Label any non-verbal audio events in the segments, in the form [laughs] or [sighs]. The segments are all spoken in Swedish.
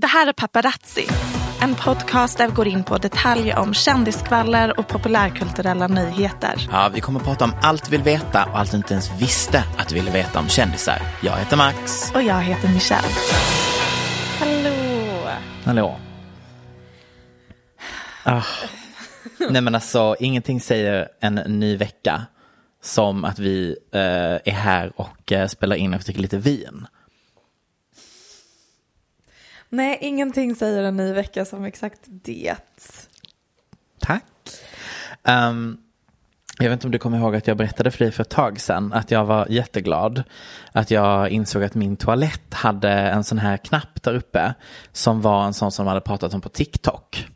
Det här är Paparazzi, en podcast där vi går in på detaljer om kändiskvaller och populärkulturella nyheter. Ja, vi kommer att prata om allt vi vill veta och allt du inte ens visste att du ville veta om kändisar. Jag heter Max. Och jag heter Michelle. Hallå! Hallå. Ah. Nej men alltså, ingenting säger en ny vecka som att vi eh, är här och eh, spelar in och dricker lite vin. Nej, ingenting säger en ny vecka som exakt det. Tack. Um, jag vet inte om du kommer ihåg att jag berättade för dig för ett tag sedan att jag var jätteglad. Att jag insåg att min toalett hade en sån här knapp där uppe som var en sån som de hade pratat om på TikTok.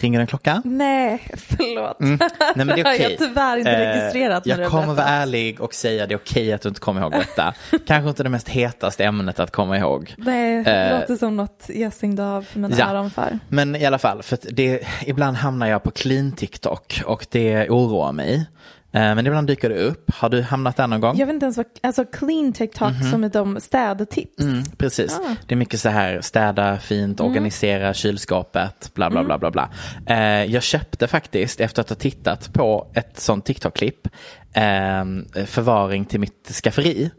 Ringer en klocka? Nej, [laughs] förlåt. Mm. Nej, men det är okej. [laughs] jag har tyvärr inte registrerat. Eh, jag kommer vara ärlig och säga det är okej att du inte kommer ihåg detta. [laughs] Kanske inte det mest hetaste ämnet att komma ihåg. Nej, det Eh, låter som något du har för mina ja. öron för. Men i alla fall, för det, ibland hamnar jag på clean TikTok och det oroar mig. Eh, Men ibland dyker det upp. Har du hamnat där någon gång? Jag vet inte ens vad, alltså clean TikTok som är de städtips. Mm, precis. Ah. Det är mycket så här städa fint, organisera kylskåpet, bla bla bla bla bla. Eh, jag köpte faktiskt efter att ha tittat på ett sånt TikTok-klipp eh, förvaring till mitt skafferi.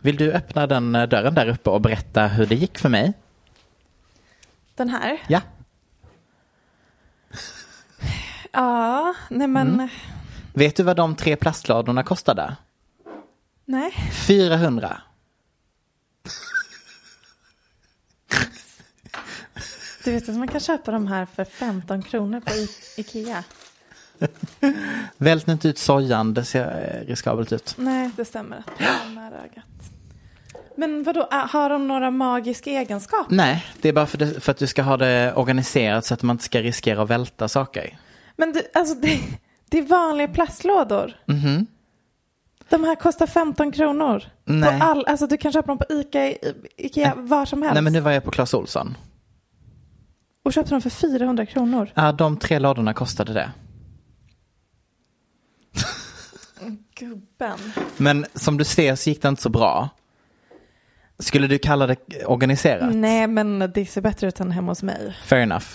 Vill du öppna den eh, dörren där uppe och berätta hur det gick för mig? Den här? Ja. Ja, nej men, Mm. Vet du vad de tre plastlådorna kostade? nej. 400. Du vet att man kan köpa de här för 15 kronor på I- Ikea. Vält nu inte ut sojan, det ser eh, riskabelt ut. Nej, det stämmer. Det är [gasps] ögat. Men vadå, har de några magiska egenskaper? Nej, det är bara för, det, för att du ska ha det organiserat så att man inte ska riskera att välta saker. Men du, alltså det, det är vanliga plastlådor. Mhm. De här kostar 15 kronor. Nej. På all, alltså du kan köpa dem på Ica, Ikea var som helst. Nej men nu var jag på Clas Ohlson. Och köpte dem för 400 kronor. Ja, de tre lådorna kostade det. Gubben. Men som du ser så gick det inte så bra. Skulle du kalla det organiserat? Nej, men det ser bättre ut än hemma hos mig. Fair enough.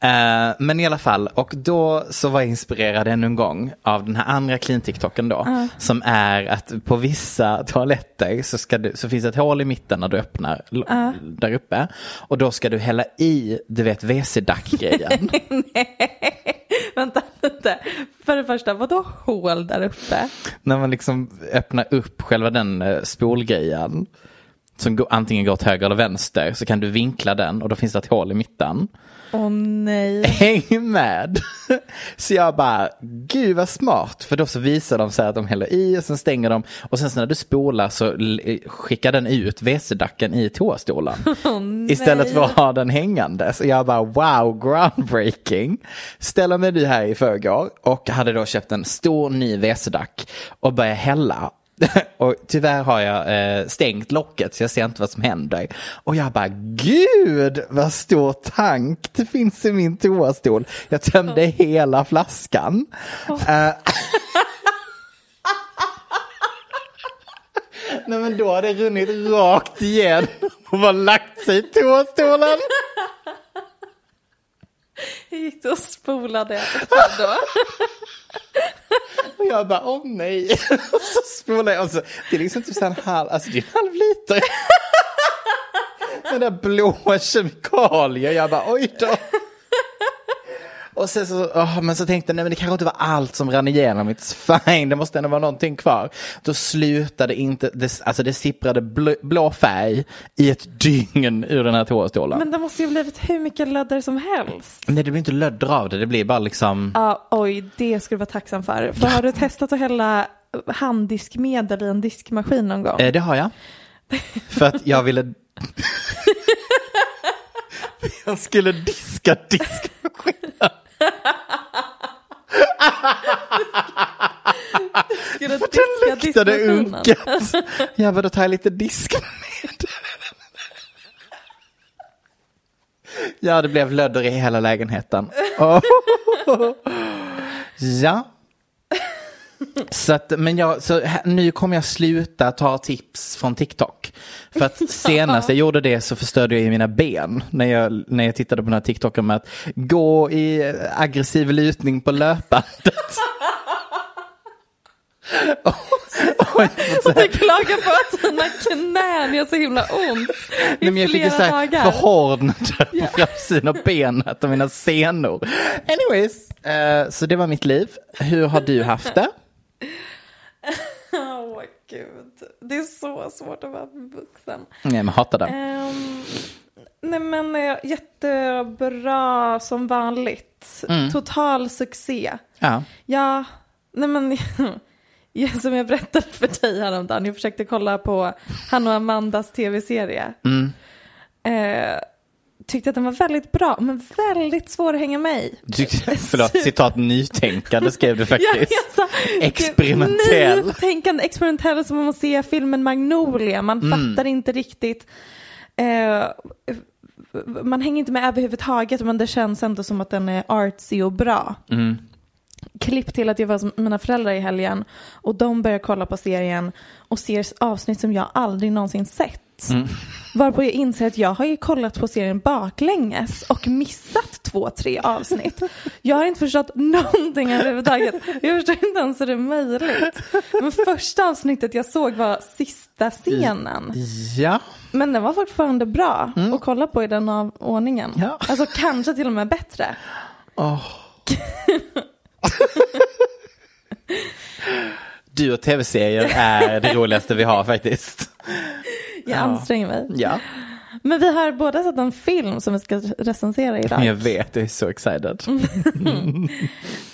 Eh, men i alla fall, och då så var jag inspirerad ännu en gång av den här andra clean TikToken då. Som är att på vissa toaletter så, ska du, så finns ett hål i mitten när du öppnar l- där uppe. Och då ska du hälla i, du vet WC-dack-grejen. [laughs] Vänta lite. För det första, vadå hål där uppe? när man liksom öppnar upp själva den eh, spolgrejen. Som går, antingen går åt höger eller vänster så kan du vinkla den och då finns det ett hål i mitten. Åh nej. [laughs] Häng med! [laughs] Så jag bara, gud vad smart. För då så visar de så här att de häller i och sen stänger de. Och sen så när du spolar så l- skickar den ut WC-dacken i toastolen. [laughs] Istället för att ha den hängande. Så jag bara, wow, groundbreaking. Ställer mig nu här i förrgår och hade då köpt en stor ny WC-dack och började hälla. [laughs] och tyvärr har jag eh, stängt locket så jag ser inte vad som händer. Och jag bara, gud vad stor tank det finns i min toastol. Jag tömde hela flaskan. Eh, [laughs] Nej men då har det runnit rakt igen och bara lagt sig i toastolen. [laughs] Hur gick det och spolade då? Och jag bara, åh nej. Och så spolar jag. Och så, det är liksom typ så en halv, alltså det är en halv liter. Den där blåa kemikalier. Jag bara, oj då. Och sen så, åh, men så tänkte jag, nej men det kanske inte var allt som rann igenom. It's fine, [laughs] det måste ändå vara någonting kvar. Då slutade inte, det, alltså det sipprade blå, blå färg i ett dygn ur den här toastolen. Men det måste ju blivit hur mycket lödder som helst. Nej, det blir inte lödder av det, det blir bara liksom... Ja, oj, det skulle du vara tacksam för. för har du testat att hälla handdiskmedel i en diskmaskin någon gång? Eh, det har jag. För att jag ville... [laughs] [laughs] jag skulle diska diskmaskinen. Skulle För den luktade unket. Bara, då tar jag lite diskmedel. Ja, det blev lödder i hela lägenheten. Oh. [laughs] Ja. Så att, men jag, så här, nu kommer jag sluta ta tips från TikTok. För att [laughs] senast jag gjorde det så förstörde jag ju mina ben när jag, när jag tittade på den här TikToken med att gå i aggressiv lutning på löpbandet. [laughs] och, och Och du klagar på att dina knän gör så himla ont i Nej, men jag fick ju så flera här dagar. förhårdnader på framsidan av benet och mina senor. Anyways, eh, så det var mitt liv. Hur har du haft det? [laughs] Åh gud, det är så svårt att vara vuxen. Nej, men hatar det. Ehm, nej men eh, jättebra som vanligt. Mm. Total succé. Ja. Ja, nej men [laughs] som jag berättade för dig häromdagen, jag försökte kolla på han och Amandas tv-serie. Mm. Eh, tyckte att den var väldigt bra, men väldigt svår att hänga med i. [laughs] Förlåt, citat nytänkande skrev du [laughs] Ja, faktiskt. jag sa, Experimentell. Nytänkande, experimentell som om att se filmen Magnolia. Man Mm. fattar inte riktigt. Eh, man hänger inte med överhuvudtaget men det känns ändå som att den är artsy och bra. Mm. Klipp till att jag var hos mina föräldrar i helgen och de börjar kolla på serien och ser avsnitt som jag aldrig någonsin sett. Mm. Varpå jag inser att jag har ju kollat på serien baklänges och missat två, tre avsnitt. Jag har inte förstått någonting överhuvudtaget. Jag förstår inte ens hur det är möjligt. Men första avsnittet jag såg var sista scenen. Ja. Men den var fortfarande bra att kolla på i den av ordningen. Ja. Alltså kanske till och med bättre. [laughs] Du och tv-serier är det roligaste vi har faktiskt. Jag anstränger mig. Ja, Men vi har båda sett en film som vi ska recensera idag. jag vet, jag är så excited. [laughs]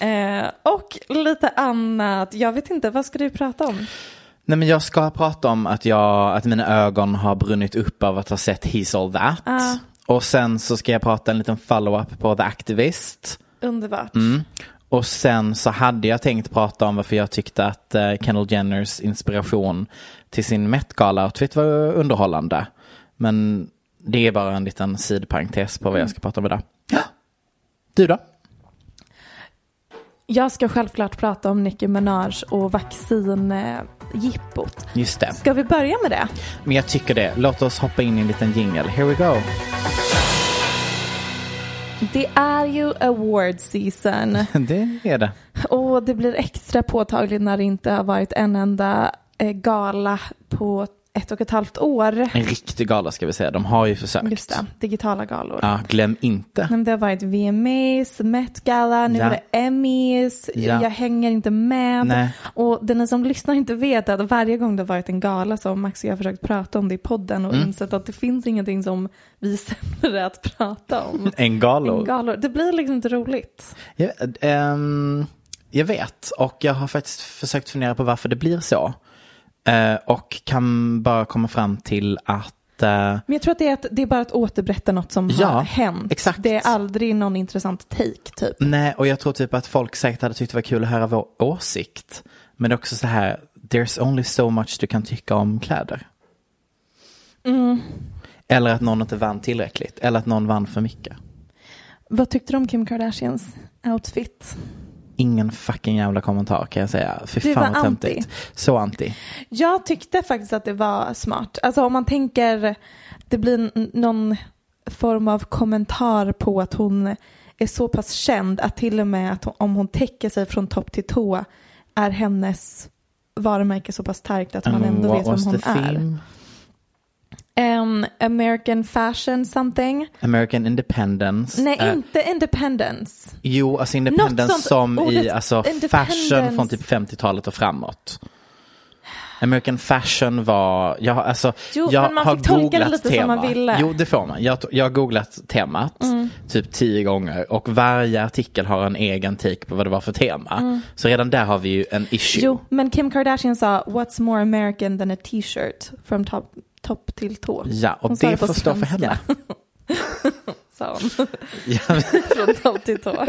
Eh, och lite annat. Jag vet inte, vad ska du prata om? Nej men jag ska prata om att, jag, att mina ögon har brunnit upp av att ha sett He's All That. Ah. Och sen så ska jag prata en liten follow-up på The Activist. Underbart. Mm. Och sen så hade jag tänkt prata om varför jag tyckte att eh, Kendall Jenners inspiration till sin Met Gala-outfit var underhållande. Men det är bara en liten sidparentes på vad jag ska prata om idag. Du då? Jag ska självklart prata om Nicki Minaj och vaccinjippot. Just det. Ska vi börja med det? Men jag tycker det. Låt oss hoppa in i en liten jingle. Here we go. Det är ju award season [laughs] Det är det. och det blir extra påtagligt när det inte har varit en enda eh, gala på ett och ett halvt år. En riktig gala ska vi säga. De har ju försökt. Just det, digitala galor. Ja, glöm inte. Men Det har varit VMAs, Met Gala, nu Ja. är det Emmys, Ja. jag hänger inte med. Nej. Och det ni som lyssnar inte vet att varje gång det har varit en gala så har Max och jag försökt prata om det i podden och Mm. insett att det finns ingenting som vi är [laughs] sämre att prata om. En galor. än galor. Det blir liksom inte roligt. Ja, ehm, jag vet och jag har faktiskt försökt fundera på varför det blir så. Eh, och kan bara komma fram till att eh, Men jag tror att det är, att det är bara att återberätta något som Ja, har hänt. exakt. Det är aldrig någon intressant take typ. nej, och jag tror typ att folk säkert hade tyckt det var kul att höra vår åsikt. Men det är också så här, there's only so much du kan tycka om kläder. Mm. Eller att någon inte vann tillräckligt. Eller att någon vann för mycket. Vad tyckte du om Kim Kardashians outfit? Ingen fucking jävla kommentar kan jag säga. Fy Du fan vad anti. Så anti. Jag tyckte faktiskt att det var smart. Alltså om man tänker, det blir någon form av kommentar på att hon är så pass känd att till och med att hon, om hon täcker sig från topp till tå är hennes varumärke så pass starkt att man And ändå vet vem hon är. Um, American fashion something. American Independence. Nej, Eh, inte independence. Jo, alltså Independence sånt- som i alltså, fashion från typ 50-talet och framåt. American fashion var, jag, alltså, Jo, jag men man har fick tolka det googlat lite som man ville. Jo, det får man. Jag, jag har googlat temat Mm. typ tio gånger och varje artikel har en egen take på vad det var för tema. Så redan där har vi ju en issue. Mm. Jo, men Kim Kardashian sa “What's more American than a t-shirt from top, topp till tå?” Ja, och Hon det får stå för henne. [laughs] Sa hon. Ja, [laughs] Från topp till tå. [laughs]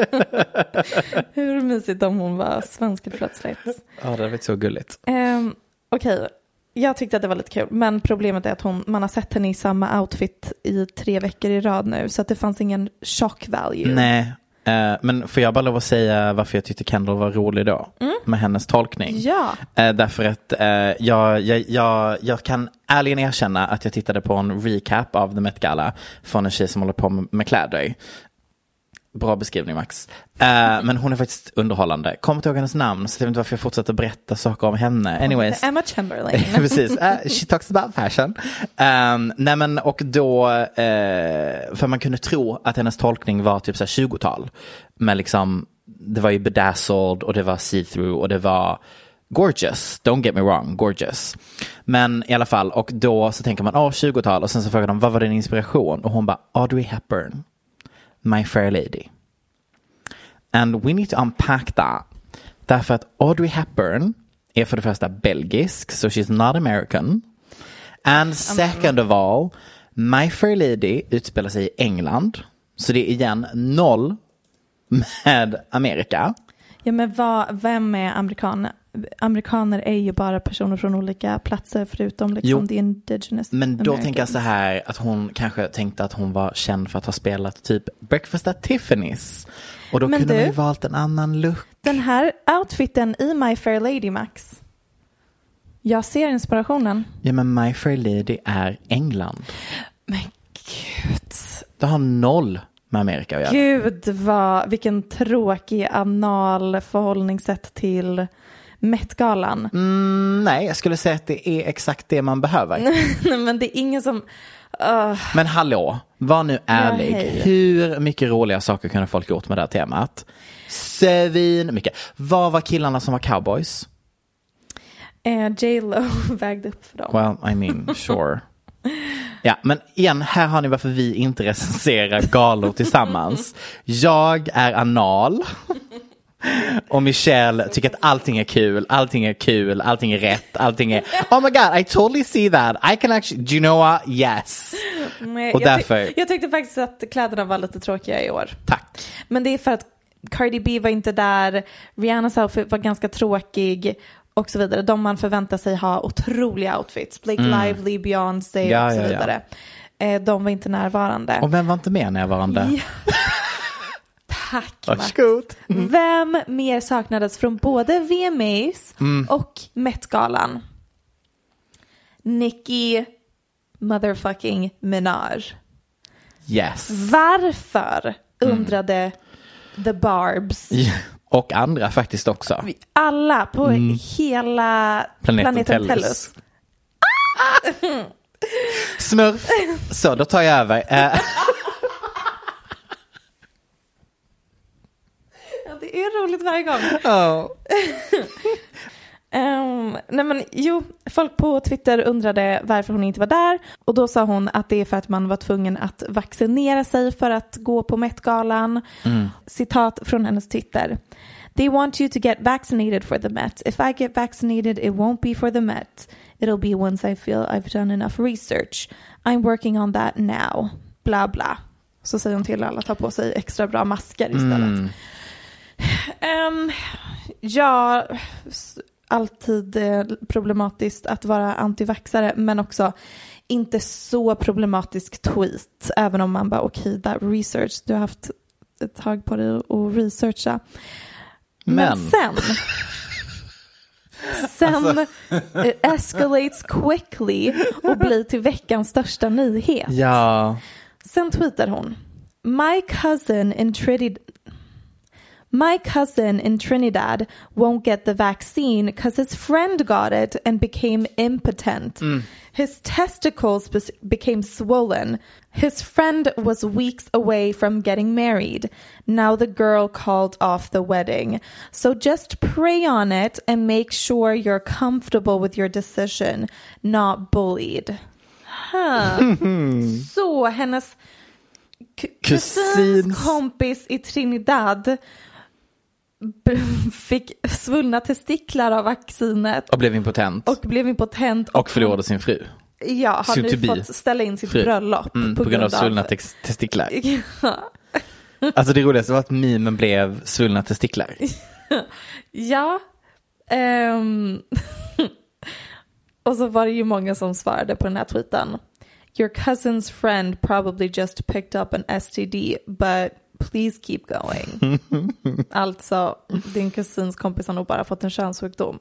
Hur mysigt om hon var svensk plötsligt. ja, det var så gulligt. Um, Okej, jag tyckte att det var lite kul. Men problemet är att hon, man har sett henne i samma outfit i tre veckor i rad nu. Så att det fanns ingen shock value. Nej, eh, men får jag bara lov att säga varför jag tyckte Kendall var rolig då? Med hennes tolkning. Mm. Ja, Eh, därför att eh, jag, jag, jag, jag kan ärligen erkänna att jag tittade på en recap av The Met Gala från en tjej som håller på med, med kläder. Bra beskrivning Max. Eh, men hon är faktiskt underhållande. Kommer inte ihåg hennes namn så jag vet inte varför jag fortsätter berätta saker om henne. Anyways. Emma Chamberlain. [laughs] Precis, Eh, she talks about fashion. Um, nej men och då, eh, för man kunde tro att hennes tolkning var typ så här 20-tal. Men liksom, det var ju bedazzled och det var see-through och det var gorgeous. Don't get me wrong, gorgeous. Men i alla fall, och då så tänker man, åh 20-tal och sen så frågar de, vad var din inspiration? Och hon bara, Audrey Hepburn, My Fair Lady. And we need to unpack that. Därför att Audrey Hepburn är för det första belgisk, so she's not American. And second of all, My Fair Lady utspelar sig i England. Så det är igen noll med Amerika. Ja men vad, vem är amerikan? Amerikaner är ju bara personer från olika platser förutom liksom Jo. the indigenous Men då tänker jag Americans. så här att hon kanske tänkte att hon var känd för att ha spelat typ Breakfast at Tiffany's. Och då Men kunde man du- ju valt en annan look. Den här outfiten i My Fair Lady Max. Jag ser inspirationen. Ja men My Fair Lady är England. Men gud. Det har noll med Amerika att göra. Gud vad, vilken tråkig anal förhållningssätt till Met-galan. Mm, nej, jag skulle säga att det är exakt det man behöver. [laughs] Nej, men det är ingen som... Uh, Men hallå, var nu ärlig. hej. Hur mycket roliga saker kunde folk gjort med det här temat? Svin mycket. Vad var killarna som var cowboys? eh, J Lo [laughs] vägde upp för dem. Well, I mean, sure. [laughs] Ja, men igen, här har ni varför vi inte recenserar galor tillsammans. Jag är anal. Och Michelle tycker att allting är kul, allting är kul, allting är rätt, allting är Oh my god, I totally see that. I can actually, do you know what? Yes. Nej, och jag, därför- tyck- jag tyckte faktiskt att kläderna var lite tråkiga i år. Tack. Men det är för att Cardi B var inte där, Rihannas outfit var ganska tråkig och så vidare. De man förväntar sig ha otroliga outfits. Blake Lively, Beyoncé Mm. Ja, och så ja, ja. vidare. Eh, de var inte närvarande. Och vem var inte med närvarande? Ja. [laughs] Tack Max. Varsågod. Vem mer saknades från både VMAs Mm. och Met-galan? Nicki motherfucking Minaj. Yes. Varför Mm. undrade The Barbs? Och andra faktiskt också. Alla på hela Planeten planeten, Tellus. Tellus. Smurf. [laughs] Så, då tar jag över. Eh, Ja, det är roligt varje gång. oh. [laughs] Ehm, nej men jo, folk på Twitter undrade varför hon inte var där och då sa hon att det är för att man var tvungen att vaccinera sig för att gå på Met-galan. Citat från hennes Twitter. They want you to get vaccinated for the Met. If I get vaccinated it won't be for the Met. It'll be once I feel I've done enough research. I'm working on that now. Bla bla. Så säger hon till alla att ta på sig extra bra masker istället. Ehm, ja, alltid eh, problematiskt att vara antivaxare men också inte så problematisk tweet även om man bara okej, okay, research, du har haft ett tag på dig att researcha. Men, men sen [laughs] Sen alltså. escalates quickly och blir till veckans största nyhet. Ja. Sen tweetar hon. My cousin in Trinidad My cousin in Trinidad won't get the vaccine because his friend got it and became impotent. Mm. His testicles became swollen. His friend was weeks away from getting married. Now the girl called off the wedding. So just pray on it and make sure you're comfortable with your decision, not bullied. Huh. [laughs] Så hennes kusins kompis i Trinidad [laughs] fick svullna testiklar av vaccinet. Och blev impotent. Och blev impotent. Och, och förlorade sin fru. Ja, har nu fått ställa in sitt fru. bröllop. Mm, på, på, grund av svullna testiklar. [laughs] Ja. Alltså det roligaste var att mimen blev svullna testiklar. [laughs] ja. Um. och så var det ju många som svarade på den här tweeten. Your cousin's friend probably just picked up an STD but please keep going. [laughs] alltså, din kusins kompis har nog bara fått en könssjukdom.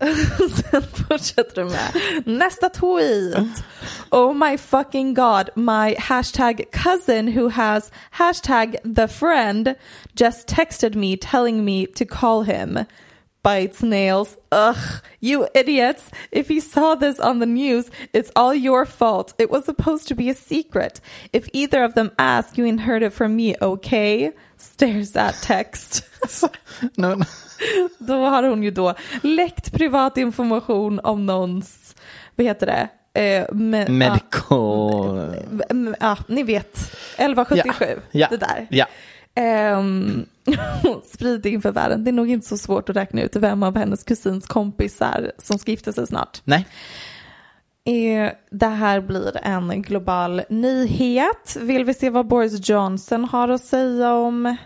[laughs] Sen fortsätter de med nästa tweet. Oh my fucking god, my hashtag cousin who has hashtag the friend just texted me telling me to call him bites nails. Ugh, you idiots. If you saw this on the news, it's all your fault. It was supposed to be a secret. If either of them ask, you heard it from me, okay? Stares at text. [laughs] no, no. [laughs] Då har hon ju då läckt privat information om någons, vad heter det? Eh, med, Medical. Ja, ja, ni vet. 1177, ja. ja. det där. Ja. Um, sprid inför världen. Det är nog inte så svårt att räkna ut vem av hennes kusins kompisar som ska gifta sig snart. Nej. Eh, det här blir en global nyhet. Vill vi se vad Boris Johnson har att säga om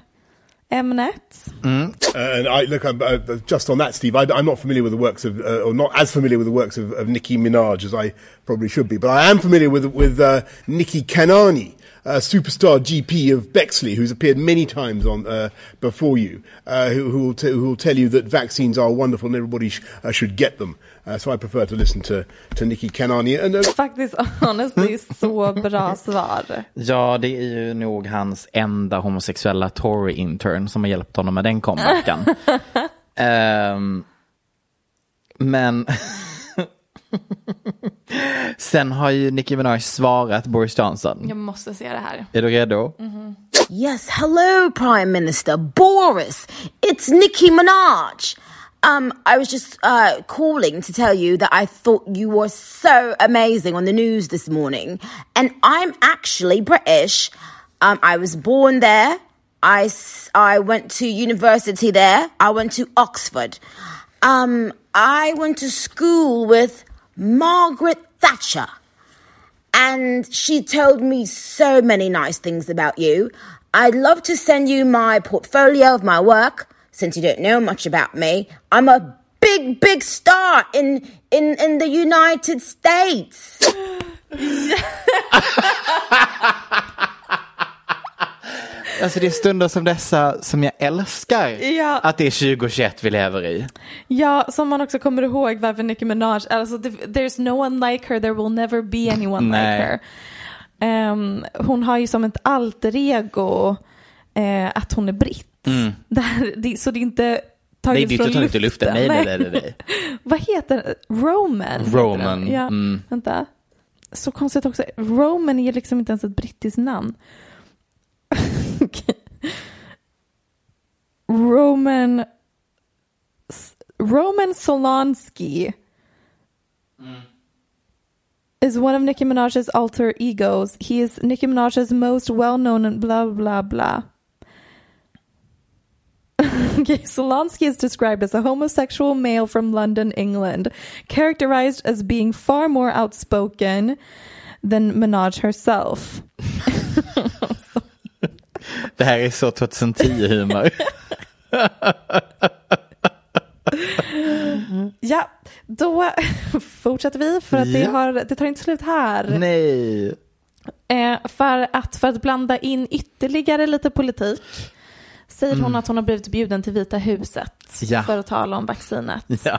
ämnet? Mm. Uh, and I, look, I'm, uh, just on that, Steve, I, am not familiar with the works of, uh, or not as familiar with the works of, of Nicki Minaj as I probably should be, but I am familiar with with uh, Nikki Kanani. Uh, superstar GP of Bexley, who's appeared many times on uh, before you, uh, who, who, will t- who will tell you that vaccines are wonderful and everybody sh- uh, should get them. Uh, so I prefer to listen to, to Nikki Kanani. And, uh, [laughs] Faktiskt, honestly, så bra svar. Ja, det är ju nog hans enda homosexuella Tory-intern som har hjälpt honom med den comebacken. um, [laughs] men... [laughs] [laughs] Sen har ju Nicki Minaj svarat Boris Johnson. Jag måste se det här. Är du redo? Mm -hmm. Yes, hello Prime Minister Boris. It's Nicki Minaj. Um, I was just uh, calling to tell you that I thought you were so amazing on the news this morning. And I'm actually British. Um, I was born there. I, I went to university there. I went to Oxford. Um, I went to school with Margaret Thatcher. And she told me so many nice things about you. I'd love to send you my portfolio of my work since you don't know much about me. I'm a big, big star in in, in the United States. [laughs] [laughs] Alltså det är stunder som dessa som jag älskar ja. att det är 2021 vi lever i. Ja, som man också kommer ihåg varför Nicki Minaj, alltså there's no one like her, there will never be anyone like her. Um, hon har ju som ett alter ego uh, att hon är britt. Mm. Där, det, så det är inte taget nej, från luften. Inte luften. Nej, nej, nej, [laughs] nej, nej. Vad heter Roman? Roman. Ja, mm. vänta. Så konstigt också. Roman är liksom inte ens ett brittiskt namn. [laughs] Roman Roman Solonsky mm. is one of Nicki Minaj's alter egos. He is Nicki Minaj's most well-known and blah blah blah. [laughs] okay, Solonsky is described as a homosexual male from London, England, characterized as being far more outspoken than Minaj herself. [laughs] Det här är så 2010-humor. Då fortsätter vi för att det, Ja. har, det tar inte slut här. Nej. Eh, för, att, för att blanda in ytterligare lite politik säger hon att hon har blivit bjuden till Vita huset Ja. för att tala om vaccinet. Ja.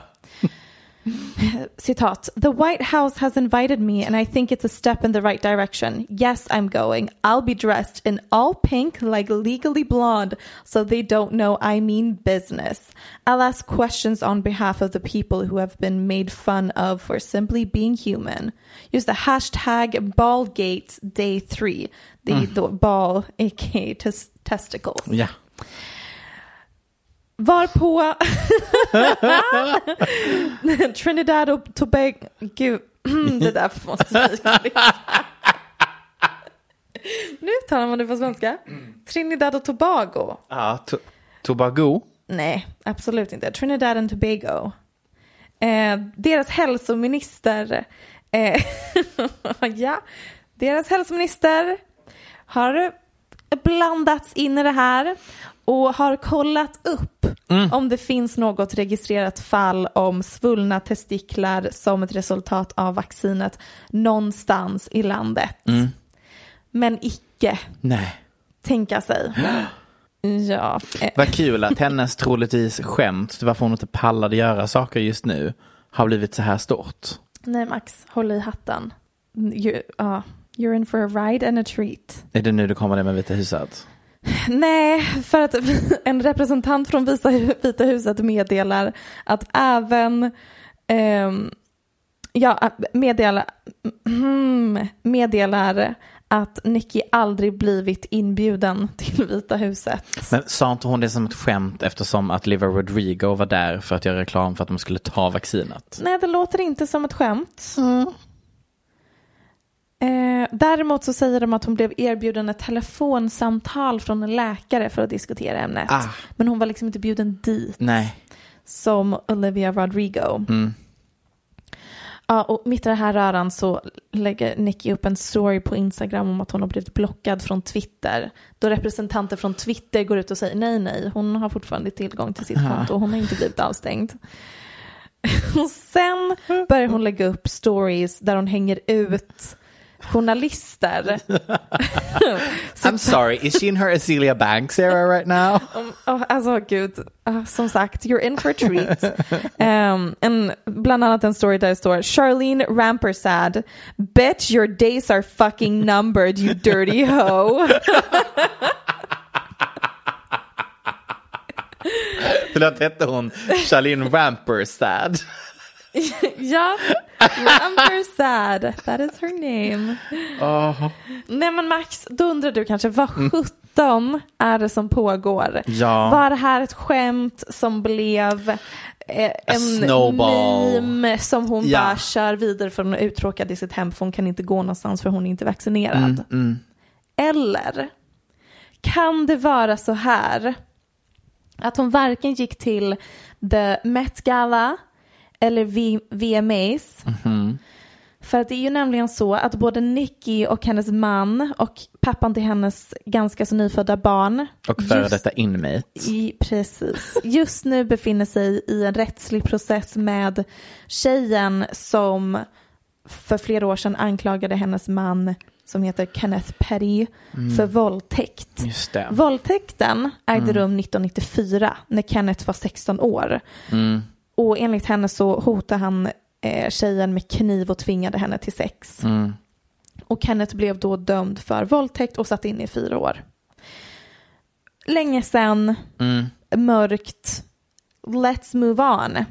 [laughs] Citat. The White House has invited me and I think it's a step in the right direction. Yes, I'm going. I'll be dressed in all pink like legally blonde so they don't know I mean business. I'll ask questions on behalf of the people who have been made fun of for simply being human. Use the hashtag ballgate day three. Det är då ball, a.k.a. Tes- testicles. Ja. Varpå [laughs] Trinidad och Tobago, gud, [clears throat] det där måste klippa. Nu talar man det på svenska. Trinidad och Tobago. ja to- Tobago. Nej, absolut inte. Trinidad and Tobago. Eh, deras hälsominister, eh, [laughs] ja, deras hälsominister har blandats in i det här och har kollat upp om det finns något registrerat fall om svullna testiklar som ett resultat av vaccinet någonstans i landet. Men icke Nej. tänka sig. [gasps] Ja, Vad kul att hennes troligtvis skämt varför hon inte pallade göra saker just nu har blivit så här stort. nej Max, håll i hatten. You, ja, you're in for a ride and a treat. Är det nu det kommer det med Vita huset? Nej, för att [laughs] en representant från Vita huset meddelar att även ehm, ja, meddelar, mm, meddelar att Nicky aldrig blivit inbjuden till Vita huset. Men sa inte hon det som ett skämt eftersom att Liva Rodrigo var där för att göra reklam för att de skulle ta vaccinet? Nej, det låter inte som ett skämt. Eh, däremot så säger de att hon blev erbjuden ett telefonsamtal från en läkare för att diskutera ämnet. Ah. Men hon var liksom inte bjuden dit. Nej. som Olivia Rodrigo. Mm. Ja, och mitt i den här röran så lägger Nicky upp en story på Instagram om att hon har blivit blockad från Twitter. Då representanter från Twitter går ut och säger nej, nej, hon har fortfarande tillgång till sitt konto, hon har inte blivit avstängd. [laughs] Och sen börjar hon lägga upp stories där hon hänger ut journalister. [laughs] I'm sorry, is she in her Azealia Banks era right now? [laughs] Oh, alltså gud, Ah, som sagt, you're in for a treat. [laughs] um, en, bland annat en story där det står Charlene Rampersad, bitch your days are fucking numbered you dirty hoe. Förlåt, hette hon Charlene Rampersad? [laughs] ja, Rampersad, that is her name. Nej men Max, då undrar du kanske vad sjutton är det som pågår? Ja. Var det här ett skämt som blev eh, en snowball. meme som hon Ja. bara kör vidare för hon är uttråkad i sitt hem för hon kan inte gå någonstans för hon är inte vaccinerad? Mm, Eller kan det vara så här att hon varken gick till The Met Gala eller v- VMAs Mhm. för att det är ju nämligen så att både Nicky och hennes man och pappan till hennes ganska så nyfödda barn Och före just- detta inmate. i, precis. Just nu befinner sig i en rättslig process med tjejen som för flera år sedan anklagade hennes man som heter Kenneth Petty för våldtäkt. Våldtäkten ägde rum 1994 när Kenneth var 16 år. Och enligt henne så hotade han eh, tjejen med kniv och tvingade henne till sex. Och Kenneth blev då dömd för våldtäkt och satt in i fyra år. Länge sedan, mörkt, let's move on.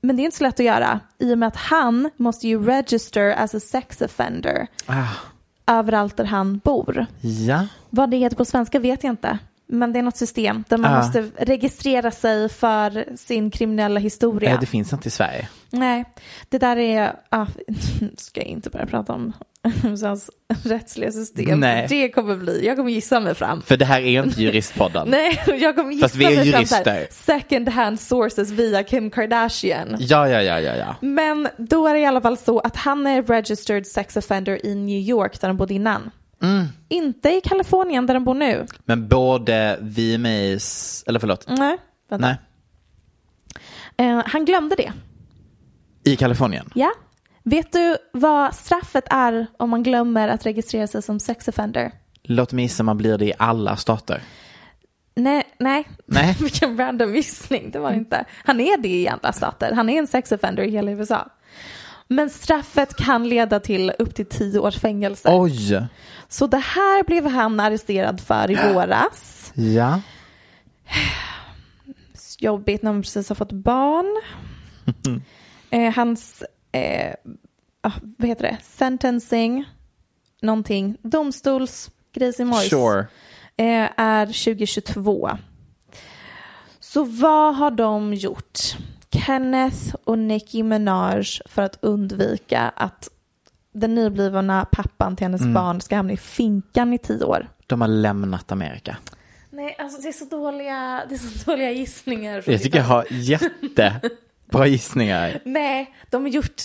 Men det är inte så lätt att göra i och med att han måste ju register as a sex offender överallt där han bor. Ja. Vad det heter på svenska vet jag inte. Men det är något system där man Ah. måste registrera sig för sin kriminella historia. Eh, Det finns inte i Sverige. Nej, det där är, ah, [laughs] ska jag inte börja prata om [laughs] USAs rättsliga system. Nej. Det kommer bli, jag kommer gissa mig fram. För det här är inte juristpodden. [laughs] Nej, jag kommer gissa Fast vi är mig fram så här, jurister. second hand sources via Kim Kardashian. Ja, ja, ja, ja, ja. Men då är det i alla fall så att han är registered sex offender i New York där han bodde innan. Mm. Inte i Kalifornien där han bor nu. Men både VMAs, eller förlåt. Nej, vänta. Nej. Eh, han glömde det. I Kalifornien? Ja. Vet du vad straffet är om man glömmer att registrera sig som sex offender? Låt mig gissa, man blir det i alla stater. Nej, nej. Nej. [laughs] Vilken random gissning, det var det inte. Han är det i andra stater. Han är en sex offender i hela USA. Men straffet kan leda till upp till tio års fängelse. Oj! Så det här blev han arresterad för i [gasps] våras. Ja. [sighs] Jobbigt när man precis har fått barn. [laughs] eh, hans, eh, ah, vad heter det, sentencing, någonting, domstolsgrejsimojs. Sure. eh, är 2022. Så vad har de gjort? Kenneth och Nicki Minaj för att undvika att den nyblivna pappan till hennes Mm. barn ska hamna i finkan i tio år. De har lämnat Amerika. Nej, alltså det är så dåliga, det är så dåliga gissningar. Jag tycker jag har jättebra gissningar. [laughs] Nej, de har gjort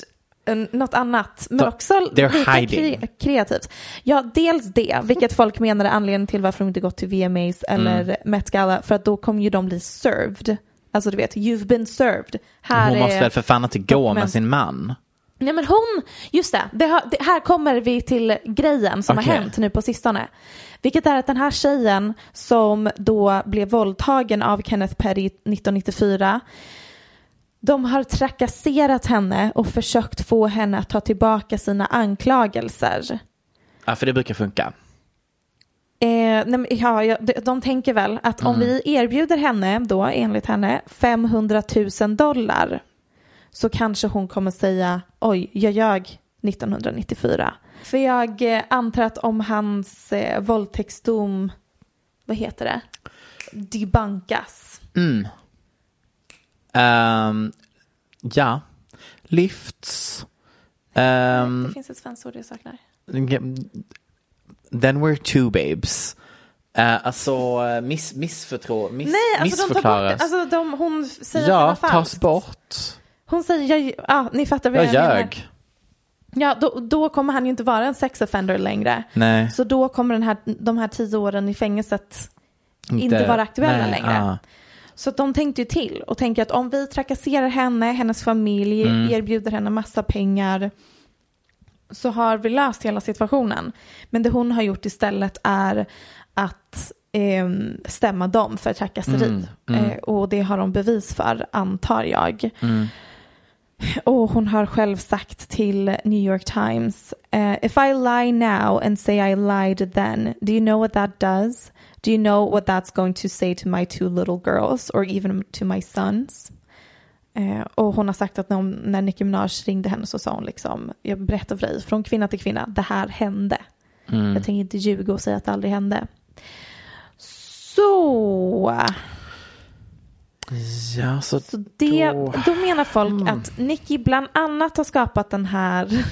något annat, men De- också lika hiding. kre- kreativt. Ja, dels det, vilket folk menar är anledningen till varför de inte gått till VMAs eller Mm. Met Gala, för att då kommer ju de bli served. Alltså du vet, you've been served. Här Hon är... måste väl för fan inte gå med sin man? Nej men hon, just det, det, har, det här kommer vi till grejen som Okej. har hänt nu på sistone. Vilket är att den här tjejen som då blev våldtagen av Kenneth Petty 1994 de har trakasserat henne och försökt få henne att ta tillbaka sina anklagelser. Ja, för det brukar funka. Eh, nej, ja, ja, de, de tänker väl att om vi erbjuder henne då, enligt henne, 500 000 dollar så kanske hon kommer säga oj, jag ljög 1994. För jag eh, antar att om hans eh, våldtäktsdom, vad heter det, debunkas. Ehm, ja, lyfts. Ehm, Det finns ett svenskt ord jag saknar. Then we're two babes. Uh, alltså miss, missförtrå, miss, Nej, alltså de tar missförklaras. bort, alltså de, hon säger att det ja, var tas falskt. bort. Hon säger, jag, ja, ni fattar vad Jag jag, menar. Ja, då, då kommer han ju inte vara en sex offender längre. Nej. Så då kommer den här, de här tio åren i fängelset inte, Inte- vara aktuella nej, längre. ah. Så de tänkte ju till och tänker att om vi trakasserar henne, hennes familj, Mm. erbjuder henne massa pengar så har vi löst hela situationen. Men det hon har gjort istället är att eh, stämma dem för trakasseri. Eh, och det har de bevis för, antar jag. Och hon har själv sagt till New York Times, eh, if I lie now and say I lied then, do you know what that does? Do you know what that's going to say to my two little girls or even to my sons? Eh, och hon har sagt att när, hon, när Nicki Minaj ringde henne så sa hon liksom, jag berättar för dig, från kvinna till kvinna, det här hände. Jag tänker inte ljuga och säga att det aldrig hände. Så, Ja, så, så det, då... då menar folk att Nicki bland annat har skapat den här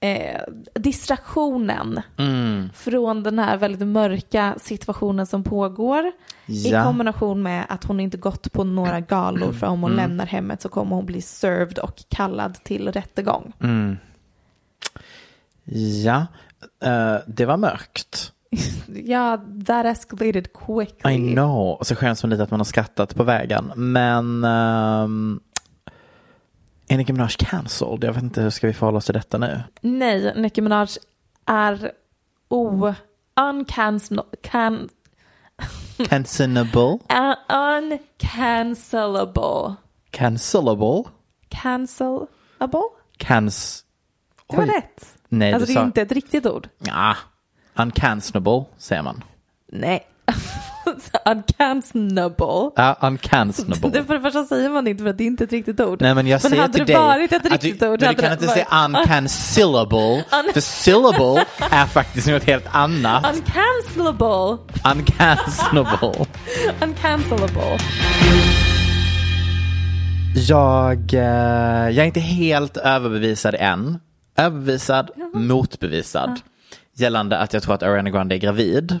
eh, distraktionen Mm. från den här väldigt mörka situationen som pågår i Ja. kombination med att hon inte gått på några galor för om hon Mm. lämnar hemmet så kommer hon bli served och kallad till rättegång. Mm. Ja, eh, det var mörkt. [laughs] Ja, that escalated quickly. I know. Och så skäms man lite att man har skrattat på vägen. Men um, Nicki Minaj cancelled? Jag vet inte, hur ska vi förhålla oss till detta nu? Nej, Nicki Minaj är o... Uncancel... Can, Cancelable? [laughs] uh, uncancelable. Cancelable? Cancelable? Cans... Det var Oj. rätt. Nej, alltså det är sa... inte ett riktigt ord. Ja, uncancelable säger man. Nej. [laughs] Uncancelable. Ja, uncancelable. [laughs] Det för det första säger man inte för att det är inte ett riktigt ord. Nej men jag Men säger hade till det dig varit ett riktigt du, ord du hade kan inte varit- säga uncancelable [laughs] för syllable är faktiskt något helt annat. Uncancelable. Uncancelable. [laughs] Uncancelable. Jag, eh, jag är inte helt överbevisad än. Överbevisad, motbevisad. Gällande att jag tror att Ariana Grande är gravid.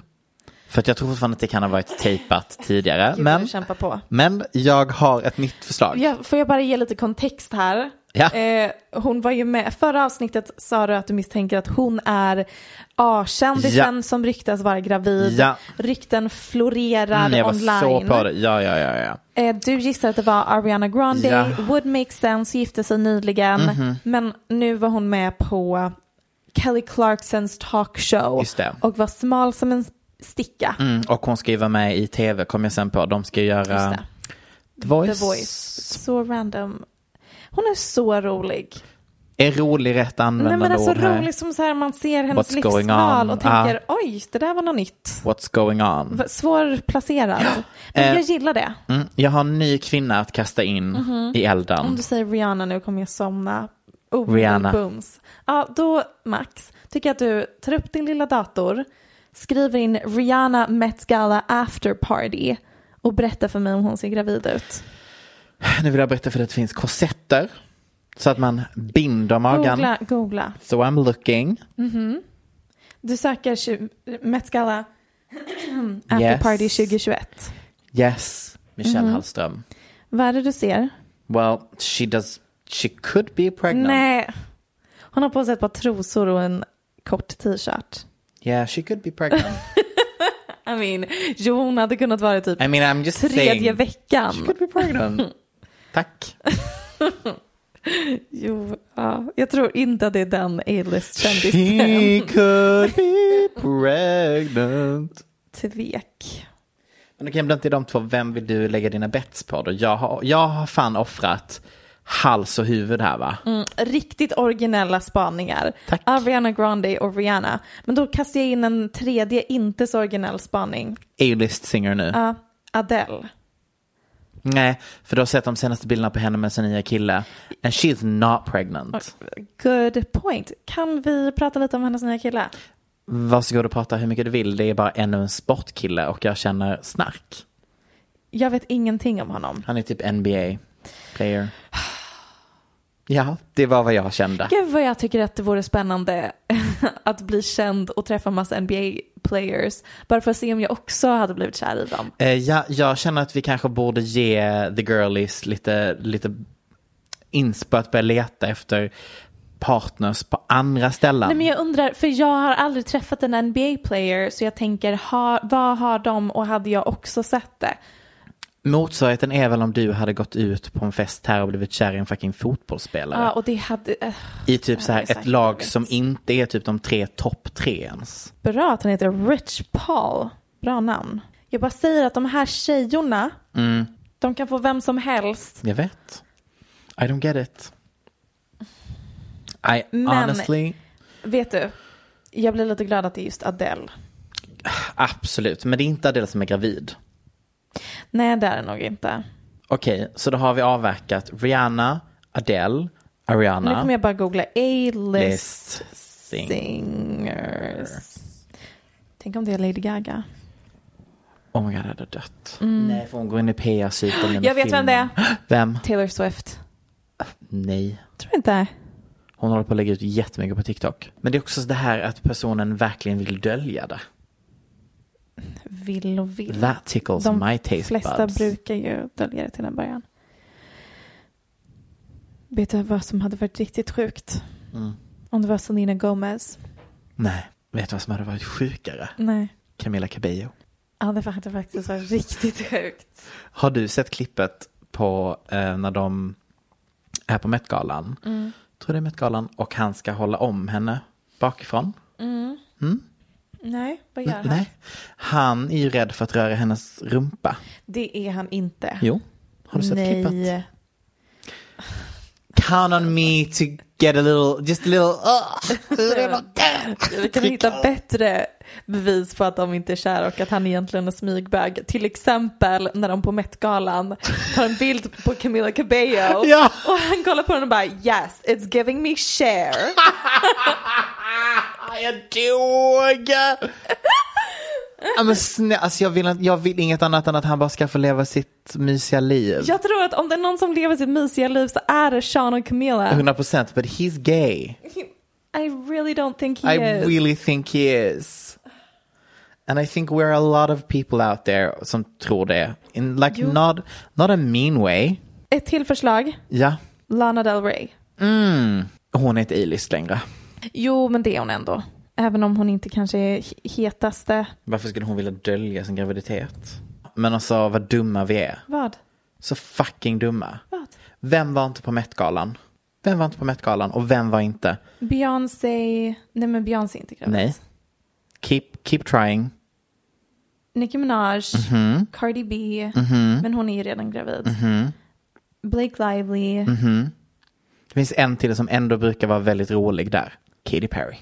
För att jag tror fortfarande att det kan ha varit tejpat tidigare. Gud, Men, jag kämpar på. men jag har ett nytt förslag. Ja, får jag bara ge lite kontext här? Ja. Eh, hon var ju med, förra avsnittet sa du att du misstänker att hon är A-kändisen Ja. som ryktas vara gravid. Ja. Rykten florerar Mm, jag var online. så på det. Ja, ja, ja, ja. Eh, du gissar att det var Ariana Grande, Ja. Would make sense, gifte sig nyligen. Men nu var hon med på Kelly Clarksons talkshow och var smal som en sticka. Mm, och hon ska ju vara med i tv, kom jag sen på. De ska göra det. The Voice. The Voice. Så random. Hon är så rolig. Är rolig rätt Nej användande men alltså ord här? rolig som så här man ser hennes What's livsval och tänker Ah. oj, det där var något nytt. What's going on? Svårplacerad. Men Eh, jag gillar det. Mm, jag har en ny kvinna att kasta in i elden. Om du säger Rihanna nu kommer jag somna. Oh, Rihanna. Booms. Ja, då Max, tycker jag att du tar upp din lilla dator, skriver in Rihanna Met Gala after party och berättar för mig om hon ser gravid ut. Nu vill jag berätta för dig att det finns korsetter. Så att man binder magen. Googla, googla. So I'm looking. Du söker Met Gala [clears throat] after Yes. party 2021. Yes, Michelle Hallström. Vad är det du ser? Well, she does, she could be pregnant. Nej. Hon har på sig ett par trosor och en kort t-shirt. Yeah, she could be pregnant. [laughs] I mean, jo hon hade kunnat vara typ I mean, I'm just tredje saying. veckan. She could be pregnant. [laughs] Tack. [laughs] Jo, ja. Jag tror inte att det är den A-list-kändisen. She could be pregnant. Tvek. Men okej, om det inte är de två, vem vill du lägga dina bets på då? Jag har, jag har fan offrat hals och huvud här va? Mm, riktigt originella spaningar. Tack. Ariana Grande och Rihanna. Men då kastar jag in en tredje inte så originell spaning. A-list singer nu. Ja, Adele. Nej, för du har sett de senaste bilderna på henne med sin nya kille. And she's not pregnant. Good point. Kan vi prata lite om hennes nya kille? Varsågod och prata hur mycket du vill. Det är bara ännu en sportkille och jag känner snark. Jag vet ingenting om honom. Han är typ NBA player. Ja, det var vad jag kände. Gud vad jag tycker att det vore spännande [laughs] att bli känd och träffa massa NBA-players. Bara för att se om jag också hade blivit kär i dem. Eh, ja, jag känner att vi kanske borde ge the girlies lite, lite inspo att börja leta efter partners på andra ställen. Nej men jag undrar, för jag har aldrig träffat en NBA-player så jag tänker, ha, vad har de och hade jag också sett det? Motsvarigheten är väl om du hade gått ut på en fest här och blivit kär i en fucking fotbollsspelare. Ja, och det hade... äh, I typ så här ett lag som inte är typ de tre topp tre ens. bra att han heter Rich Paul. Bra namn. Jag bara säger att de här tjejorna, Mm, de kan få vem som helst. jag vet. I don't get it. I Men- honestly, Vet du, jag blir lite glad att det är just Adele. absolut. Men det är inte Adele som är gravid. Nej, det är det nog inte. Okej, så då har vi avverkat Rihanna, Adele, Nu Ariana. kommer jag bara googla A-list List sing. singers. Tänk om det är Lady Gaga. Oh my god, hade dött. Nej, för hon går in i PR-cykeln. [gasps] Mm. Jag vet vem det är. filmen. [gasps] Vem? Taylor Swift. Nej. Tror inte. Hon håller på att lägga ut jättemycket på TikTok. Men det är också det här att personen verkligen vill dölja det. Vill och vill. That tickles De my taste flesta buds. brukar ju dölja det till en början. Vet du vad som hade varit riktigt sjukt? Mm. Om det var Selena Gomez. Nej, vet du vad som hade varit sjukare? Nej. Camila Cabello. Ja, det hade faktiskt varit riktigt sjukt. Har du sett klippet på eh, när de är på Met-galan? Mm. Tror det är Met-galan. Och han ska hålla om henne bakifrån. Nej, vad gör han? Nej. Han är ju rädd för att röra hennes rumpa. Det är han inte. Jo. Har du sett Nej. klippet? Count on me to get a little, just a little, uh, Vi kan hitta bättre bevis på att de inte är kära och att han egentligen är smygbög. Till exempel när de på Met-galan tar en bild på Camila Cabello Ja. och han kollar på den och bara yes, it's giving me share. [laughs] Jag dog! Ja, men alltså jag, vill, jag vill inget annat än att han bara ska få leva sitt mysiga liv. Jag tror att om det är någon som lever sitt mysiga liv så är det Sean och Camilla. 100 procent, but he's gay. I really don't think he I is. really think he is. And I think we're a lot of people out there som tror det. In like Jo. not, not a mean way. Ett till förslag, Ja, Lana Del Rey. Hon är inte A-list längre. Jo, men det är hon ändå. Även om hon inte kanske är hetaste. Varför skulle hon vilja dölja sin graviditet? Men alltså vad dumma vi är. Vad? Så fucking dumma. Vad? Vem var inte på Met-galan? Vem var inte på Met-galan och vem var inte? Beyoncé. Nej, men Beyoncé är inte gravid. Nej. Keep, keep trying. Nicki Minaj. Mhm. Cardi B. Men hon är ju redan gravid. Blake Lively. Mhm. Det finns en till som ändå brukar vara väldigt rolig där. Katy Perry.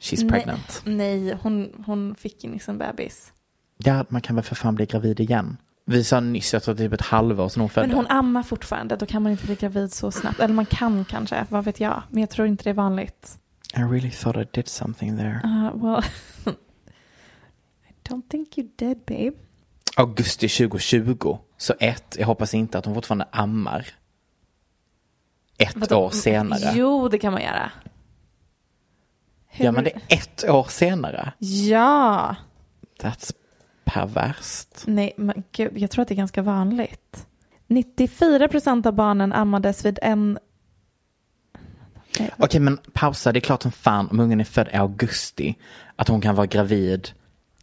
She's pregnant. Nej, nej hon, hon fick ju nyss en bebis. Ja, man kan väl för fan bli gravid igen. Vi sa nyss, jag tror typ ett halvår sedan hon födde. Men hon ammar fortfarande. Då kan man inte bli gravid så snabbt. Eller man kan kanske, vad vet jag. Men jag tror inte det är vanligt. I really thought I did something there. Uh, well, [laughs] I don't think you did babe. Augusti 2020. Så ett, jag hoppas inte att hon fortfarande ammar. Ett Vadå? år senare. Jo, det kan man göra. Hur- Ja, men det är ett år senare. Ja. That's perverst. Nej, men gud, jag tror att det är ganska vanligt. 94 procent av barnen ammades vid en... Okej, men pausa. Det är klart som fan om ungen är född i augusti att hon kan vara gravid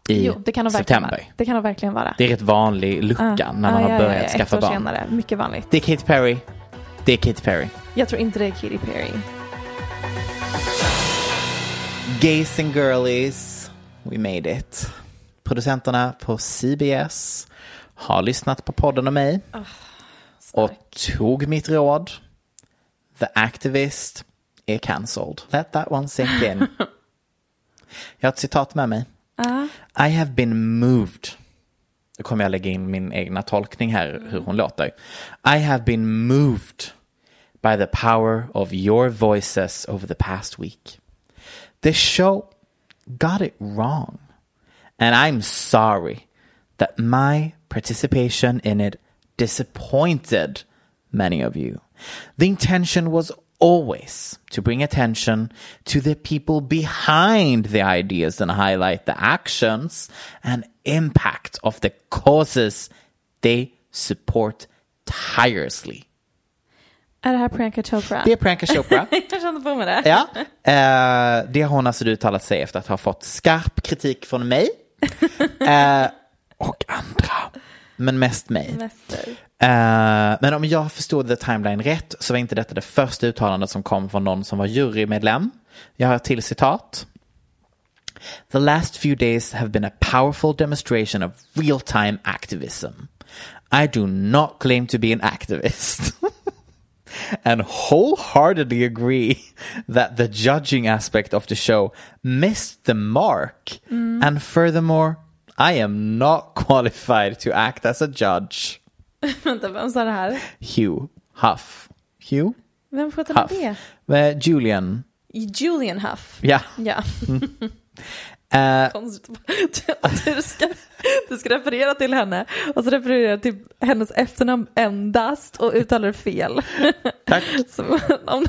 i jo, det kan september. Det kan de verkligen vara. Det är rätt vanlig lucka Ja, när man ja, har ja, börjat ja, skaffa ett år barn. senare. Mycket vanligt. Det är Katy Perry. Det är Katy Perry. Jag tror inte det är Katy Perry. Gays and girlies, we made it. Producenterna på CBS har lyssnat på podden och mig och tog mitt råd. The activist är cancelled. Let that one sink in. [laughs] Jag har ett citat med mig. I have been moved. Nu kommer jag lägga in min egna tolkning här hur mm. hon låter. I have been moved by the power of your voices over the past week. The show got it wrong. And I'm sorry that my participation in it disappointed many of you. The intention was always to bring attention to the people behind the ideas and highlight the actions and impact of the causes they support tirelessly. Är det här Priyanka Chopra? Det är Priyanka Chopra. [laughs] jag kände på mig det. Ja, eh, det har hon alltså uttalat sig efter att ha fått skarp kritik från mig [laughs] eh, och andra, men mest mig. Mäster. Eh, men om jag förstod the timeline rätt så var inte detta det första uttalandet som kom från någon som var jurymedlem. Jag har ett till citat. The last few days have been a powerful demonstration of real-time activism. I do not claim to be an activist. [laughs] and wholeheartedly agree that the judging aspect of the show missed the mark. And furthermore, I am not [laughs] qualified to act as a judge. [laughs] Vänta, vem sa det här? Hugh Huff. Hugh Vem sköter det? Julian. Julian Huff. Ja. Ja. [laughs] Konstigt. Du ska, du ska referera till henne och så refererar jag till hennes efternamn endast och uttalar det fel. tack. Så om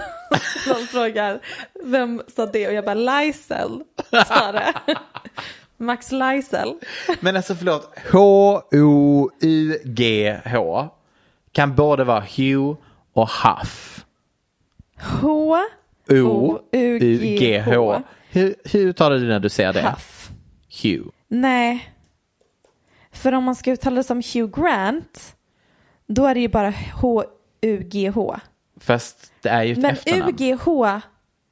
någon frågar vem sa det och jag bara Lysel sa det. Max Lysel. [laughs] Men alltså förlåt. H-O-U-G-H kan både vara Hugh och Huff. H O-U-G-H. Hur, hur uttalar du när du säger det? Huff. Hugh. Nej. För om man ska uttala det som Hugh Grant då är det ju bara H-U-G-H. Fast det är ju ett Men efternamn. U-G-H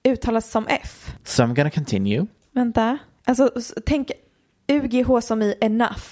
uttalas som F. So I'm gonna continue. Vänta. Alltså tänk U-G-H som i enough.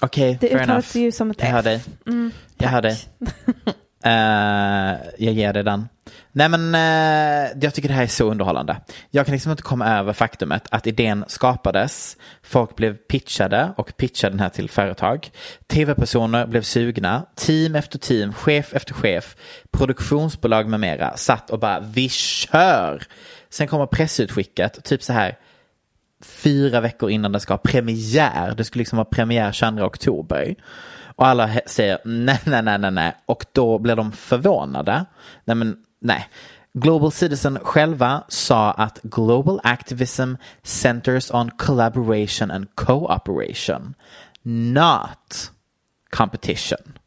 Okej, Det fair uttalas ju som ett Jag hör F. dig. Mm, Jag hör dig. [laughs] Eh, jag ger dig den. Nej men eh, jag tycker det här är så underhållande. Jag kan liksom inte komma över faktumet att idén skapades, folk blev pitchade och pitchade den här till företag. Tv-personer blev sugna, team efter team, chef efter chef, produktionsbolag med mera satt och bara vi kör. Sen kommer pressutskicket, typ så här fyra veckor innan den ska ha premiär. Det skulle liksom vara premiär 22 oktober. Och alla säger nej, nej, nej, nej, nej. Och då blir de förvånade. Nej, men nej. Global Citizen själva sa att global activism centers on collaboration and cooperation, not competition.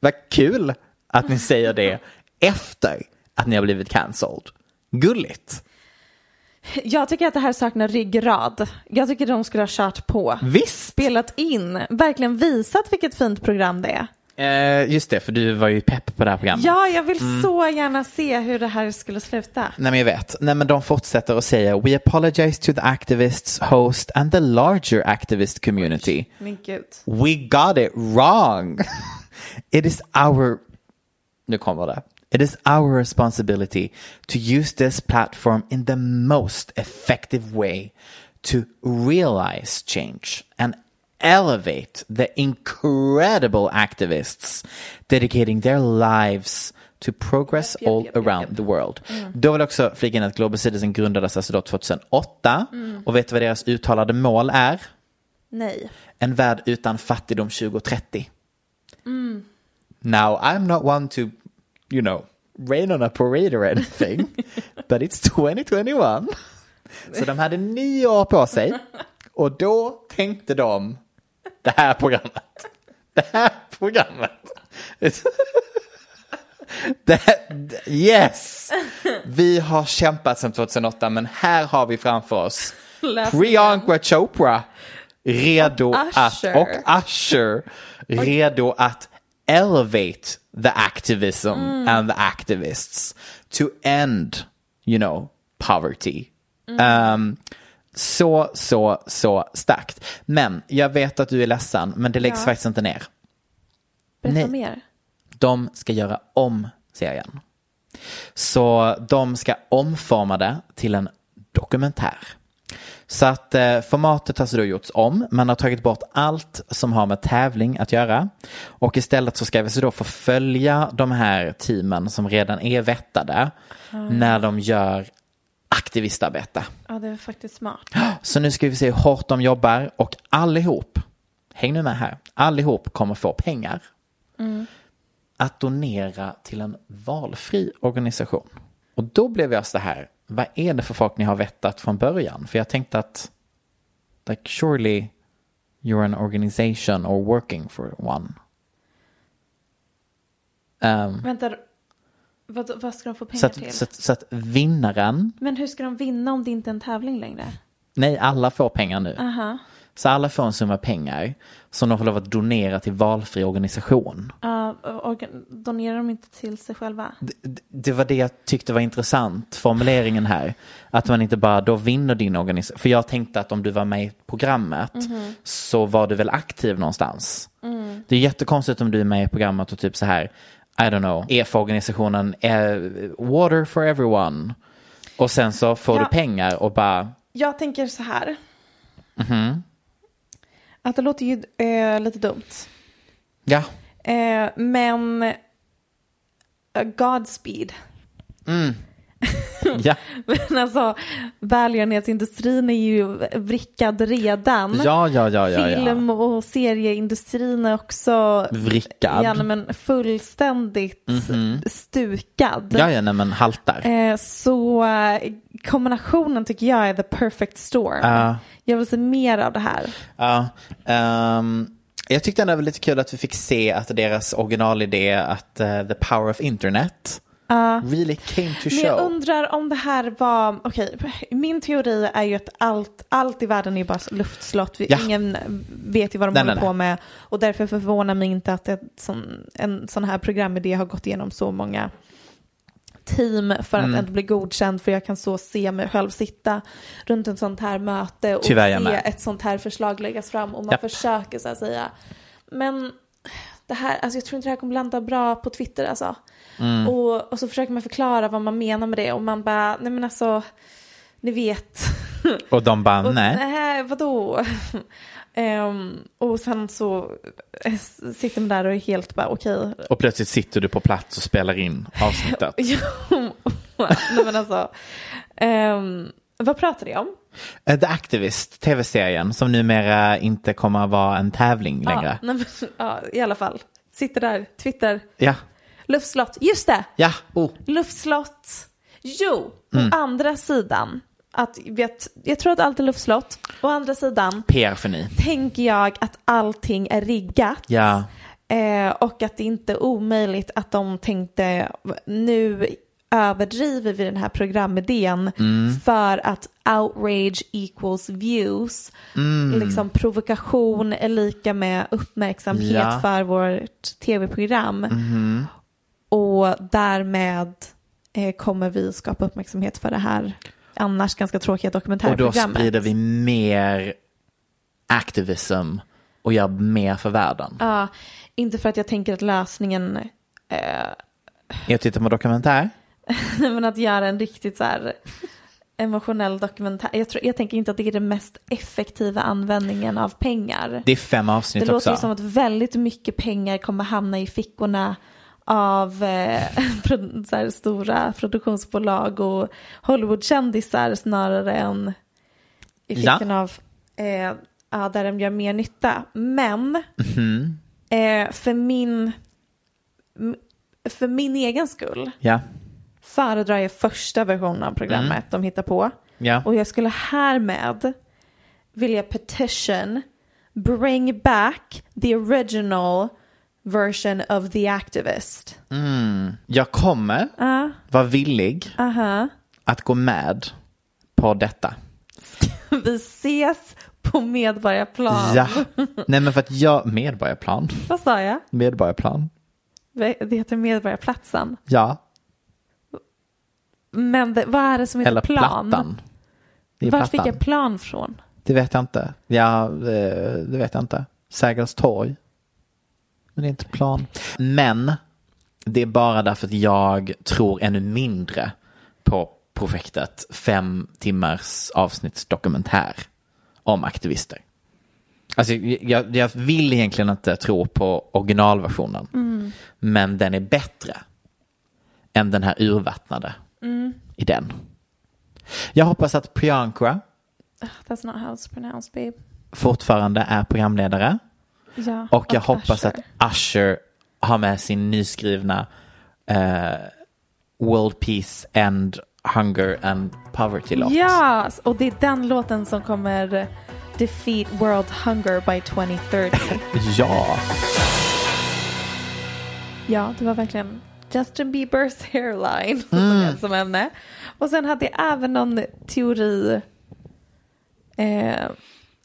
Vad kul att ni säger det [laughs] efter att ni har blivit cancelled. Gulligt. Jag tycker att det här saknar ryggrad. Jag tycker de skulle ha kört på. Visst. Spelat in, verkligen visat vilket fint program det är. Eh, just det, för du var ju pepp på det här programmet. Ja, jag vill så gärna se hur det här skulle sluta. Nej men jag vet. Nej men de fortsätter att säga We apologize to the activists, host and the larger activist community. Men gud. We got it wrong. [laughs] It is our... Nu kommer det. It is our responsibility to use this platform in the most effective way to realize change and elevate the incredible activists dedicating their lives to progress Japp, japp, all japp, around the world. Då vill jag också flika in att Global Citizen grundades alltså då 2008 och vet du vad deras uttalade mål är? Nej. En värld utan fattigdom 2030. Now, I'm not one to, you know, rain on a parade or anything, [laughs] but it's 2021. Så de hade nio år på sig och då tänkte de det här programmet. Det här programmet. [laughs] Det här, yes! Vi har kämpat sedan 2008 men här har vi framför oss Priyanka Chopra redo Och att, och Usher redo att elevate the activism Mm. and the activists to end, you know, poverty. Mm. Um, så, så, så starkt. Men jag vet att du är ledsen, men det läggs Ja. faktiskt inte ner. Berätta Nej. mer. De ska göra om serien. Så de ska omforma det till en dokumentär. Så att eh, formatet har så då gjorts om. Man har tagit bort allt som har med tävling att göra. Och istället så ska vi så då få följa de här teamen som redan är vettade när de gör aktivistarbete. Ja, det är faktiskt smart. [gasps] Så nu ska vi se hur hårt de jobbar och allihop, häng nu med här, allihop kommer få pengar att donera till en valfri organisation. Och då blev jag så här, vad är det för folk ni har vettat från början? För jag tänkte att, like surely you're an organization or working for one. Um, Vänta, vad, vad ska de få pengar så, till? att, så, att, så att vinnaren, Men hur ska de vinna om det inte är en tävling längre? nej alla får pengar nu. Aha. Så alla får en summa pengar som de får lov att donera till valfri organisation. Ja, organ- donerar de inte till sig själva? Det, det var det jag tyckte var intressant, formuleringen här. Att man inte bara, då vinner din organisation. För jag tänkte att om du var med i programmet så var du väl aktiv någonstans. Det är jättekonstigt om du är med i programmet och typ så här, I don't know, är för organisationen eh, Water for everyone. Och sen så får Ja. du pengar och bara, Jag tänker så här. Mhm. Att det låter ju eh, lite dumt. ja, Eh, men eh, Godspeed. [laughs] ja, Men alltså välgörenhetsindustrin är ju vrickad redan. ja, ja, ja, ja, ja. Film och serieindustrin är också Vrickad. Ja, men fullständigt stukad. Ja, ja, nej men haltar. Eh, så eh, kombinationen tycker jag är the perfect storm. Ja. Jag vill se mer av det här. Ja, ehm, jag tyckte ändå det var lite kul att vi fick se att deras originalidé att eh, the power of internet really came to Men jag show. undrar om det här var, okej, min teori är ju att allt, allt i världen är bara luftslott. Vi, Ja. Ingen vet ju vad de Nej, håller nej, på nej. med. Och därför förvånar mig inte att ett sån, en sån här programidé har gått igenom så många team för att Mm. ändå bli godkänd. För jag kan så se mig själv sitta runt ett sånt här möte och Tyvärr, se ett sånt här förslag läggas fram. Och man Japp. försöker så att säga. Men det här, alltså jag tror inte det här kommer landa bra på Twitter alltså. Mm. Och, och så försöker man förklara vad man menar med det och man bara, nej men alltså, ni vet. Och de bara, [laughs] nej. nej, vadå? Ehm, och sen så eh, sitter man där och är helt bara okej. Och plötsligt sitter du på plats och spelar in avsnittet. [laughs] Nej men alltså. ehm, vad pratar ni om? Eh, The Activist, tv-serien, som numera inte kommer att vara en tävling längre. Ja, nej, men, ja, i alla fall. Sitter där, Twitter, Ja, luftslott. Just det, ja, oh. luftslott. Jo, Mm. å andra sidan. Att, vet, jag tror att allt är luftslott. Å andra sidan PR för ni. tänker jag att allting är riggat. Ja, Eh, och att det inte är omöjligt att de tänkte nu överdriver vi den här programidén Mm. för att outrage equals views. Mm. Liksom provokation är lika med uppmärksamhet Ja. för vårt tv-program. Mhm. Och därmed eh, kommer vi skapa uppmärksamhet för det här annars ganska tråkiga Och då dokumentärprogrammet. sprider vi mer activism och gör mer för världen. Ja, inte för att jag tänker att lösningen eh, Jag tittar på dokumentär. [laughs] Nej, men att göra en riktigt så här emotionell dokumentär. Jag, tror, jag tänker inte att det är den mest effektiva användningen av pengar. Det är fem avsnitt Det låter också. som att väldigt mycket pengar kommer hamna i fickorna av eh, [laughs] så stora produktionsbolag och Hollywoodkändisar snarare än i Ja. fickorna av eh, ja, där de gör mer nytta. Men Mhm. eh, för, min, för min egen skull Ja. föredrar jag första versionen av programmet Mm. de hittar på. Ja. Och jag skulle härmed vilja petition bring back the original version of the activist. Mm. Jag kommer Ja, vara villig aha. att gå med på detta. Vi ses på Medborgarplan. Ja. Nej men för att jag, medborgarplan. Vad sa jag? Medborgarplan. Det heter Medborgarplatsen. Ja. Men det, vad är det som heter Eller plan? plattan. Var fick plattan. jag plan från? Det vet jag inte. Ja, det, det vet jag inte. Sergels torg. Men det är inte plan. Men det är bara därför att jag tror ännu mindre på projektet fem timmars avsnittsdokumentär om aktivister. Alltså, jag, jag vill egentligen inte tro på originalversionen. Men den är bättre än den här urvattnade i den. Jag hoppas att Priyanka That's not how it's pronounced babe. fortfarande är programledare. Ja, Och jag hoppas Usher. att Usher har med sin nyskrivna eh, World Peace and Hunger and Poverty-låt. Ja, och det är den låten som kommer defeat world hunger by 2030. [laughs] Ja. ja, det var verkligen Justin Biebers [laughs] hairline Mm. som ämne. Och sen hade jag även någon teori. Eh,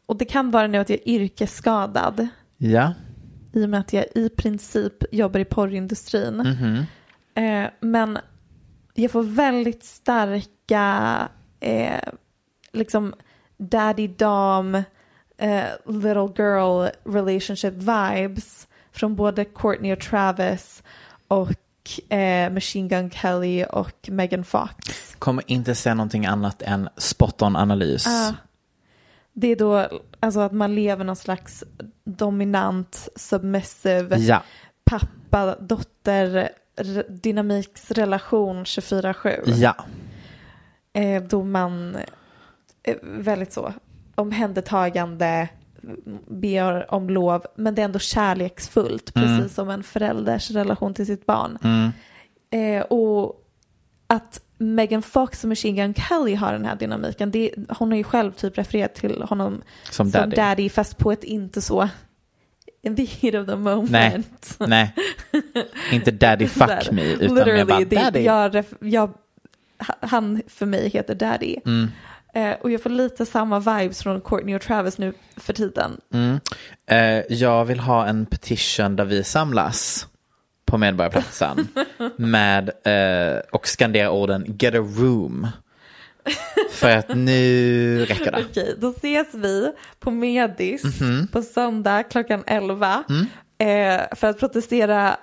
och det kan vara nu att jag är yrkesskadad. Ja. I och med att jag i princip jobbar i porrindustrin. Mhm. Eh, men jag får väldigt starka eh, liksom daddy dam eh, little girl relationship vibes från både Courtney och Travis och eh, Machine Gun Kelly och Megan Fox. Kommer inte säga någonting annat än spot on analys. Ah. Det är då alltså att man lever någon slags dominant, submissive, Ja. pappa-dotter r- dynamiksrelation 24-7. Ja. Eh, då man är väldigt så omhändertagande, ber om lov, men det är ändå kärleksfullt, Mm. precis som en förälders relation till sitt barn. Mm. Eh, och att Megan Fox och Machine Gun Kelly har den här dynamiken, det, hon har ju själv typ refererat till honom Som som daddy. daddy, fast på ett inte så in the heat of the moment. Nej. Nej. Inte daddy [laughs] fuck me utan Literally, jag bara det, daddy. Jag, jag, han för mig heter daddy. Mm. Eh, och jag får lite samma vibes från Courtney och Travis nu för tiden. Mm. Eh, jag vill ha en petition där vi samlas på Medborgarplatsen med eh, och skandera orden get a room. För att nu räcker det. Okej, då ses vi på Medis Mhm. på söndag klockan 11 Mm. eh, för att protestera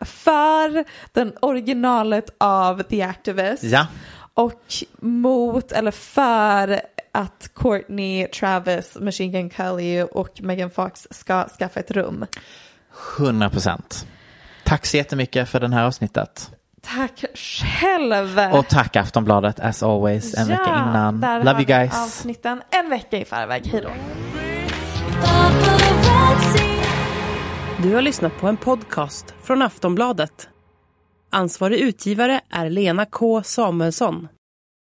för den originalet av The Activist Ja. och mot eller för att Courtney, Travis, Machine Gun Kelly och Megan Fox ska skaffa ett rum. 100 procent. Tack så jättemycket för det här avsnittet. Tack själv! Och tack Aftonbladet as always en vecka innan. där Love har you guys. avsnitten en vecka i förväg. Hej då. Du har lyssnat på en podcast från Aftonbladet. Ansvarig utgivare är Lena K Samuelsson.